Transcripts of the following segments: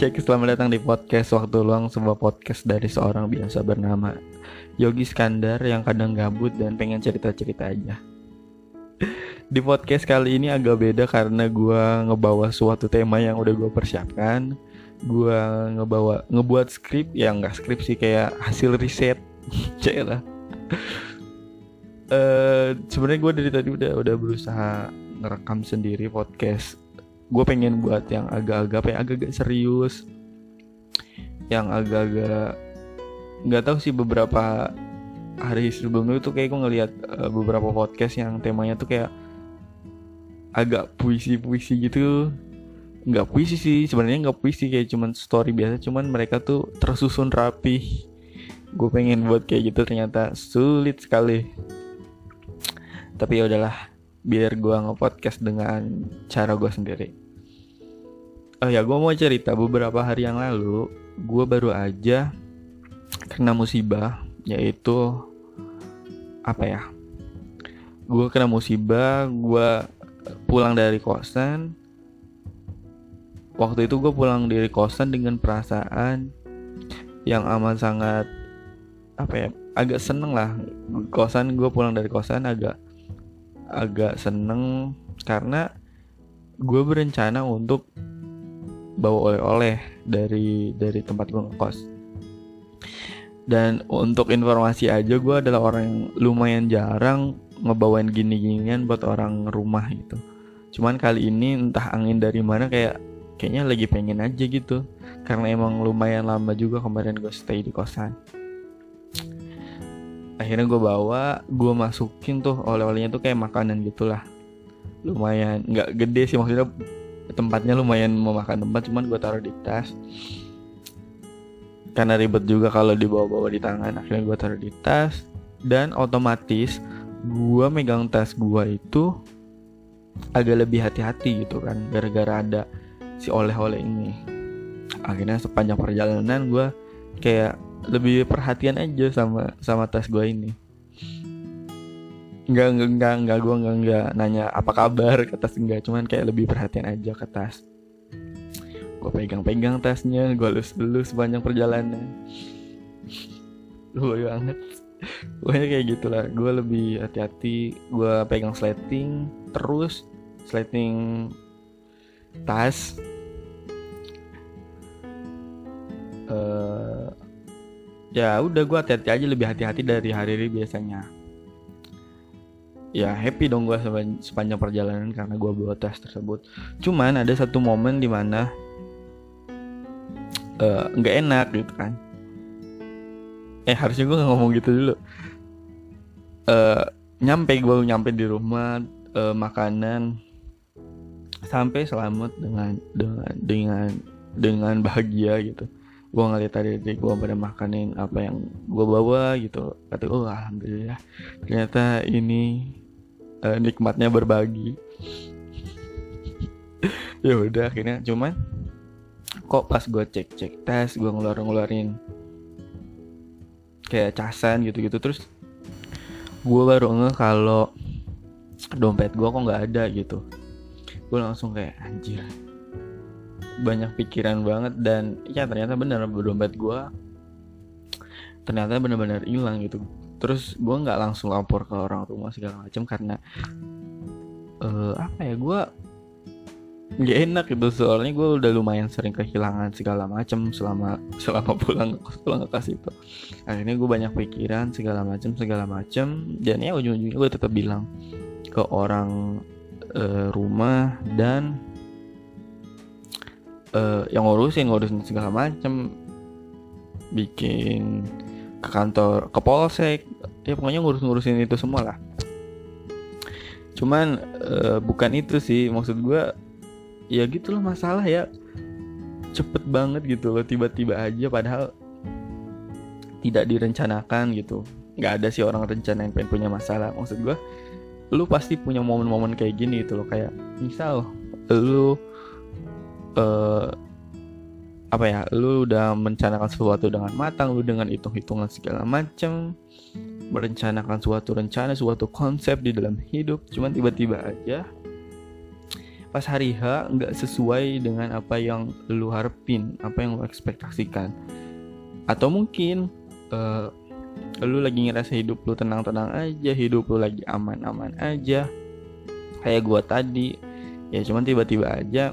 cek, selamat datang di podcast Waktu Luang Sebuah podcast dari seorang biasa bernama Yogi Skandar yang kadang gabut dan pengen cerita-cerita aja. Di podcast kali ini agak beda karena gue ngebawa suatu tema yang udah gue persiapkan. Gue ngebawa, ngebuat skrip, ya nggak skrip sih kayak hasil riset. Cek lah. Uh, sebenarnya gue dari tadi udah udah berusaha ngerekam sendiri podcast gue pengen buat yang agak-agak ya agak-agak serius yang agak-agak nggak tahu sih beberapa hari sebelumnya itu kayak gue ngeliat uh, beberapa podcast yang temanya tuh kayak agak puisi-puisi gitu. Nggak puisi sih sebenarnya nggak puisi kayak cuman story biasa cuman mereka tuh tersusun rapi. Gue pengen buat kayak gitu ternyata sulit sekali. Tapi ya udahlah biar gue nge-podcast dengan cara gue sendiri oh ya gue mau cerita beberapa hari yang lalu gue baru aja kena musibah yaitu apa ya? Gue kena musibah gue pulang dari kosan. Waktu itu gue pulang dari kosan dengan perasaan yang amat sangat apa ya agak seneng lah. Kosan gue pulang dari kosan agak agak seneng karena gue berencana untuk bawa oleh-oleh dari dari tempat gue ngekos. Dan untuk informasi aja gue adalah orang yang lumayan jarang ngebawain gini-ginian buat orang rumah gitu. Cuman kali ini entah angin dari mana kayak kayaknya lagi pengen aja gitu. Karena emang lumayan lama juga kemarin gue stay di kosan. Akhirnya gue bawa gue masukin tuh oleh-olehnya tuh kayak makanan gitulah. Lumayan nggak gede sih maksudnya tempatnya lumayan memakan tempat cuman gue taruh di tas. Karena ribet juga kalau dibawa-bawa di tangan akhirnya gue taruh di tas. Dan otomatis gue megang tas gue itu agak lebih hati-hati gitu kan gara-gara ada si oleh-oleh ini. Akhirnya sepanjang perjalanan gue kayak lebih perhatian aja sama sama tas gue ini nggak nggak nggak gue nggak nggak nanya apa kabar ke tas enggak cuman kayak lebih perhatian aja ke tas. Gue pegang-pegang tasnya gue lus-lus sepanjang perjalanan. Lucu banget. Pokoknya kayak gitulah. Gue lebih hati-hati gue pegang sleting terus sleting tas. Uh, ya udah gue hati-hati aja lebih hati-hati dari hari ini biasanya ya happy dong gue sepanjang perjalanan karena gue bawa tes tersebut. Cuman ada satu momen di mana eh, nggak uh, enak gitu kan. Eh harusnya gue nggak ngomong gitu dulu. Uh, nyampe gue nyampe di rumah uh, makanan sampai selamat dengan dengan dengan dengan bahagia gitu. Gue ngeliat tadi adik gue pada makanin apa yang gue bawa gitu. Kata oh alhamdulillah. Ternyata ini uh, nikmatnya berbagi. Ya udah akhirnya cuman kok pas gue cek cek tes gue ngeluarin ngeluarin kayak casan gitu gitu terus gue baru nge kalau dompet gue kok nggak ada gitu. Gue langsung kayak anjir banyak pikiran banget. Dan ya ternyata bener dompet gue ternyata bener-bener hilang gitu. Terus gue nggak langsung lapor ke orang rumah segala macam karena uh, apa ya gue nggak enak gitu. Soalnya gue udah lumayan sering kehilangan segala macam selama selama pulang pulang ke kas itu. Akhirnya gue banyak pikiran segala macam segala macam dan ya ujung-ujungnya gue tetap bilang ke orang uh, rumah dan uh, yang ngurusin ngurusin segala macem bikin ke kantor ke polsek. Ya pokoknya ngurus-ngurusin itu semua lah cuman uh, bukan itu sih. Maksud gue ya gitu loh masalah ya. Cepet banget gitu loh tiba-tiba aja padahal tidak direncanakan gitu. Nggak ada sih orang rencana yang pengen punya masalah. Maksud gue lu pasti punya momen-momen kayak gini gitu loh. Kayak misal lu uh, apa ya lu udah merencanakan sesuatu dengan matang lu dengan hitung-hitungan segala macam merencanakan suatu rencana suatu konsep di dalam hidup cuman tiba-tiba aja pas hari H nggak sesuai dengan apa yang lu harapin apa yang lu ekspektasikan. Atau mungkin uh, lu lagi ngerasa hidup lu tenang-tenang aja hidup lu lagi aman-aman aja kayak gua tadi ya cuman tiba-tiba aja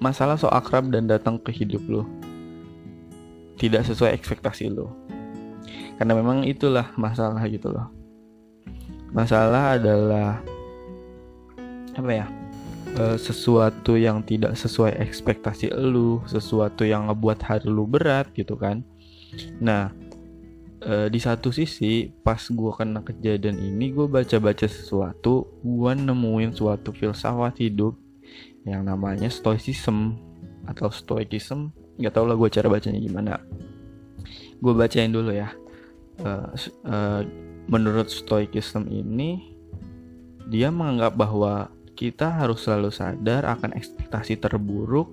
masalah so akrab dan datang ke hidup lu. Tidak sesuai ekspektasi lu. Karena memang itulah masalah gitu loh. Masalah adalah apa ya uh, sesuatu yang tidak sesuai ekspektasi lu, sesuatu yang ngebuat hari lu berat gitu kan. Nah, uh, di satu sisi pas gue kena kejadian ini gue baca-baca sesuatu, gue nemuin suatu filsafat hidup yang namanya stoicism atau stoicism, nggak tau lah gue cara bacanya gimana. Gue bacain dulu ya. Uh, uh, menurut stoicism ini dia menganggap bahwa kita harus selalu sadar akan ekspektasi terburuk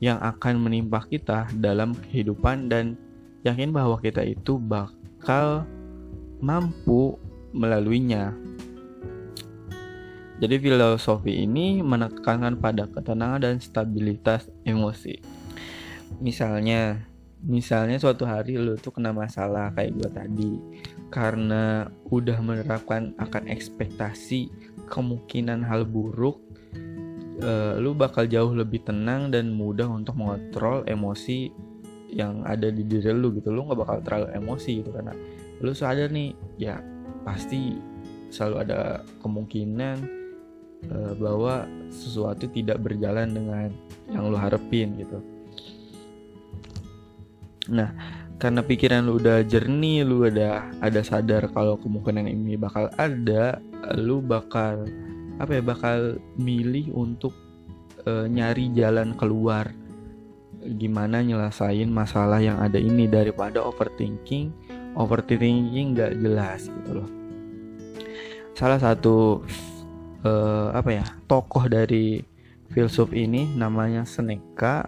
yang akan menimpa kita dalam kehidupan dan yakin bahwa kita itu bakal mampu melaluinya. Jadi filosofi ini menekankan pada ketenangan dan stabilitas emosi. Misalnya, misalnya suatu hari lu tuh kena masalah kayak gue tadi karena udah menerapkan akan ekspektasi kemungkinan hal buruk uh, lu bakal jauh lebih tenang dan mudah untuk mengontrol emosi yang ada di diri lu gitu lu nggak bakal terlalu emosi gitu karena lu sadar nih ya pasti selalu ada kemungkinan uh, bahwa sesuatu tidak berjalan dengan yang lu harapin gitu. Nah karena pikiran lu udah jernih lu udah ada sadar kalau kemungkinan ini bakal ada lu bakal apa ya bakal milih untuk uh, nyari jalan keluar. Gimana nyelesain masalah yang ada ini daripada overthinking overthinking nggak jelas gitu loh. Salah satu uh, apa ya tokoh dari filsuf ini namanya Seneca.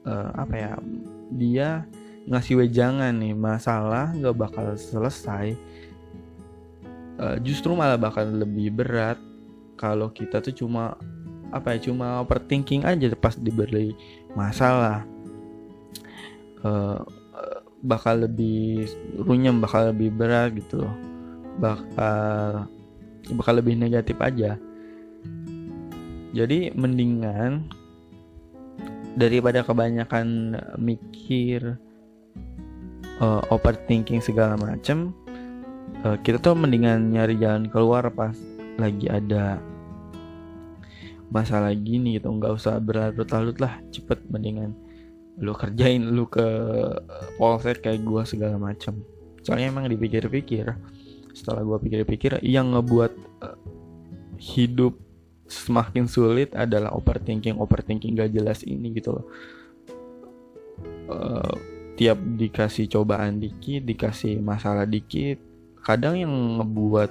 Uh, apa ya dia ngasih wejangan nih masalah nggak bakal selesai. Uh, justru malah bakal lebih berat kalau kita tuh cuma apa ya cuma overthinking aja pas diberi masalah. Uh, bakal lebih runyam bakal lebih berat gitu loh. Bakal bakal lebih negatif aja. Jadi mendingan daripada kebanyakan mikir uh, overthinking segala macem uh, kita tuh mendingan nyari jalan keluar pas lagi ada masalah gini gitu. Nggak usah berlarut-larut lah cepet mendingan lu kerjain lu ke polsek kayak gua segala macem. Soalnya emang dipikir-pikir setelah gua pikir-pikir yang ngebuat uh, hidup semakin sulit adalah overthinking overthinking gak jelas ini gitu loh. Uh, tiap dikasih cobaan dikit dikasih masalah dikit kadang yang ngebuat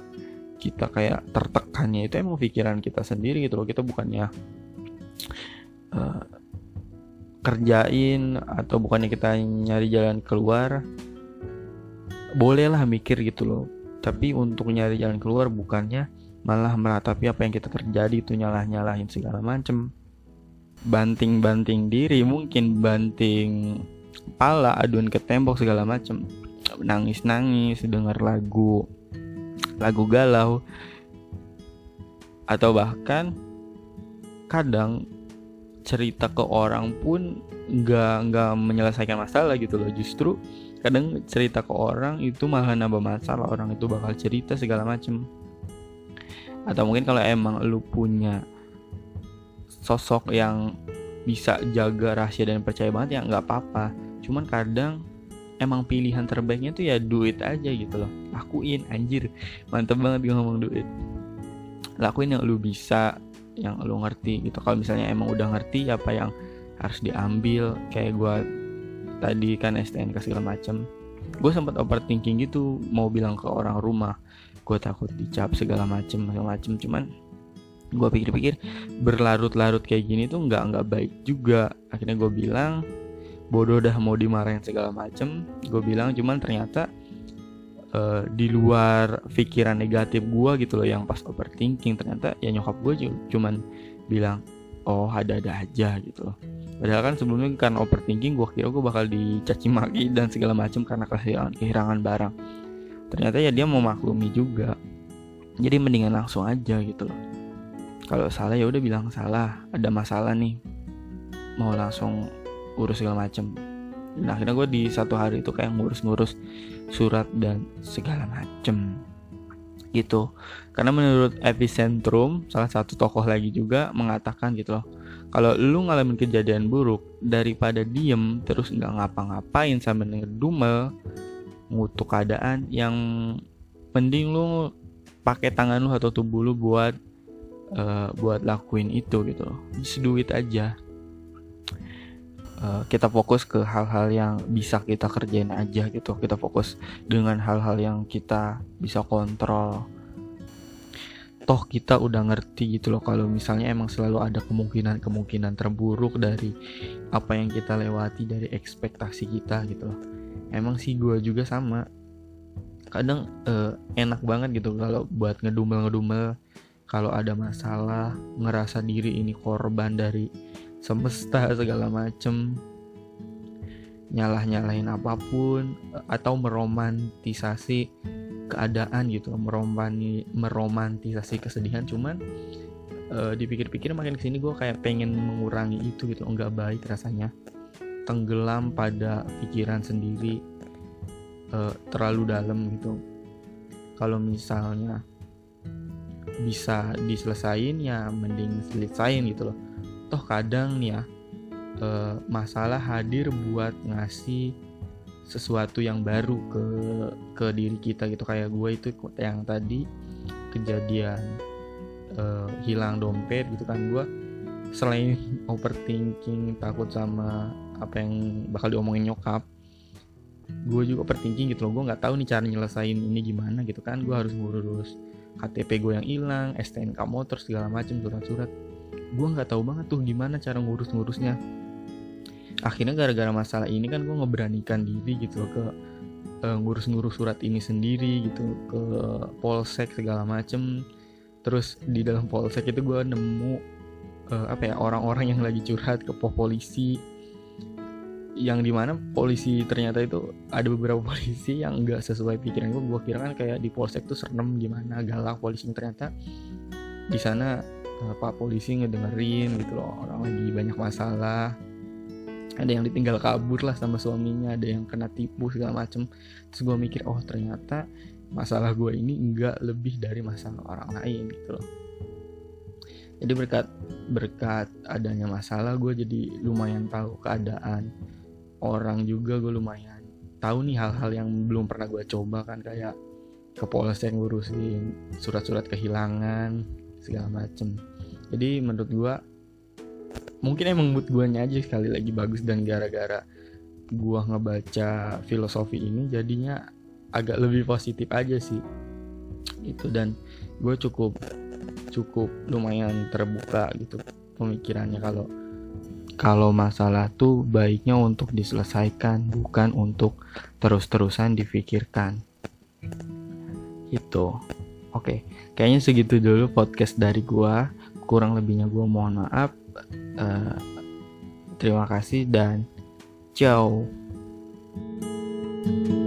kita kayak tertekannya itu emang pikiran kita sendiri gitu loh. Kita bukannya uh, kerjain atau bukannya kita nyari jalan keluar bolehlah mikir gitu loh tapi untuk nyari jalan keluar bukannya malah meratapi apa yang kita terjadi itu nyalah nyalahin segala macem. Banting banting diri mungkin banting pala aduan ke tembok segala macem. Nangis nangis dengar lagu lagu galau. Atau bahkan kadang cerita ke orang pun nggak nggak menyelesaikan masalah gitu loh. Justru kadang cerita ke orang itu malah nambah masalah orang itu bakal cerita segala macem. Atau mungkin kalau emang lu punya sosok yang bisa jaga rahasia dan percaya banget ya nggak apa-apa. Cuman kadang emang pilihan terbaiknya tuh ya duit aja gitu loh. Lakuin anjir. Mantep banget gue ngomong duit. Lakuin yang lu bisa yang lu ngerti gitu. Kalau misalnya emang udah ngerti apa yang harus diambil. Kayak gue tadi kan STNK segala macem. Gue sempat overthinking gitu mau bilang ke orang rumah. Gue takut dicap segala macem segala macem. Cuman gue pikir-pikir berlarut-larut kayak gini tuh nggak nggak baik juga. Akhirnya gue bilang bodoh dah mau dimarahin segala macem. Gue bilang cuman ternyata uh, di luar pikiran negatif gue gitu loh yang pas overthinking ternyata ya nyokap gue cuman bilang oh ada-ada aja gitu. Loh padahal kan sebelumnya kan overthinking gue kira gue bakal dicaci maki dan segala macam karena kehilangan kehilangan barang. Ternyata ya dia mau maklumi juga. Jadi mendingan langsung aja gitu loh. Kalau salah ya udah bilang salah ada masalah nih. Mau langsung urus segala macem nah akhirnya gue di satu hari itu kayak ngurus-ngurus surat dan segala macem gitu. Karena menurut epicentrum salah satu tokoh lagi juga mengatakan gitu loh kalau lu ngalamin kejadian buruk daripada diem terus nggak ngapa-ngapain sambil ngedumel ngutuk keadaan yang mending lu pakai tangan lu atau tubuh lu buat uh, buat lakuin itu gitu loh. Just aja uh, kita fokus ke hal-hal yang bisa kita kerjain aja gitu. Kita fokus dengan hal-hal yang kita bisa kontrol. Toh kita udah ngerti gitu loh kalau misalnya emang selalu ada kemungkinan-kemungkinan terburuk dari apa yang kita lewati dari ekspektasi kita gitu loh. Emang sih gue juga sama. Kadang uh, enak banget gitu kalau buat ngedumel-ngedumel. Kalau ada masalah ngerasa diri ini korban dari semesta segala macem. Nyalah-nyalahin apa pun atau meromantisasi keadaan gitu meromani meromantisasi kesedihan. Cuman uh, dipikir-pikir makin ke sini gue kayak pengen mengurangi itu gitu nggak baik rasanya. Tenggelam pada pikiran sendiri uh, terlalu dalam gitu. Kalau misalnya bisa diselesain ya mending selesain gitu loh toh kadang nih ya uh, masalah hadir buat ngasih sesuatu yang baru ke ke diri kita gitu. Kayak gue itu yang tadi kejadian uh, hilang dompet gitu kan. Gue selain overthinking takut sama apa yang bakal diomongin nyokap gue juga overthinking gitu loh. Gue nggak tahu nih cara nyelesain ini gimana gitu kan. Gue harus ngurus KTP gue yang hilang STNK motor segala macam surat-surat gue nggak tahu banget tuh gimana cara ngurus-ngurusnya. Akhirnya gara-gara masalah ini kan gue ngeberanikan diri gitu ke uh, ngurus-ngurus surat ini sendiri gitu ke polsek segala macem. Terus di dalam polsek itu gue nemu uh, apa ya orang-orang yang lagi curhat ke polisi. Yang di mana polisi ternyata itu ada beberapa polisi yang enggak sesuai pikiran gue gue kira kan kayak di polsek tuh serem gimana galak polisi ternyata di sana uh, pak polisi ngedengerin gitu loh. Orang lagi banyak masalah. Ada yang ditinggal kabur lah sama suaminya. Ada yang kena tipu segala macem. Terus gue mikir oh ternyata masalah gue ini enggak lebih dari masalah orang lain gitu loh. Jadi berkat berkat adanya masalah gue jadi lumayan tahu keadaan orang juga. Gue lumayan tahu nih hal-hal yang belum pernah gue coba kan. Kayak ke polsek ngurusin surat-surat kehilangan segala macem jadi menurut gue mungkin emang mood guanya aja sekali lagi bagus dan gara-gara gua ngebaca filosofi ini jadinya agak lebih positif aja sih. Gitu dan gue cukup cukup lumayan terbuka gitu pemikirannya kalau kalau masalah tuh baiknya untuk diselesaikan bukan untuk terus-terusan difikirkan. Gitu. Oke kayaknya segitu dulu podcast dari gua kurang lebihnya gue mohon maaf. Uh, terima kasih dan ciao. thank you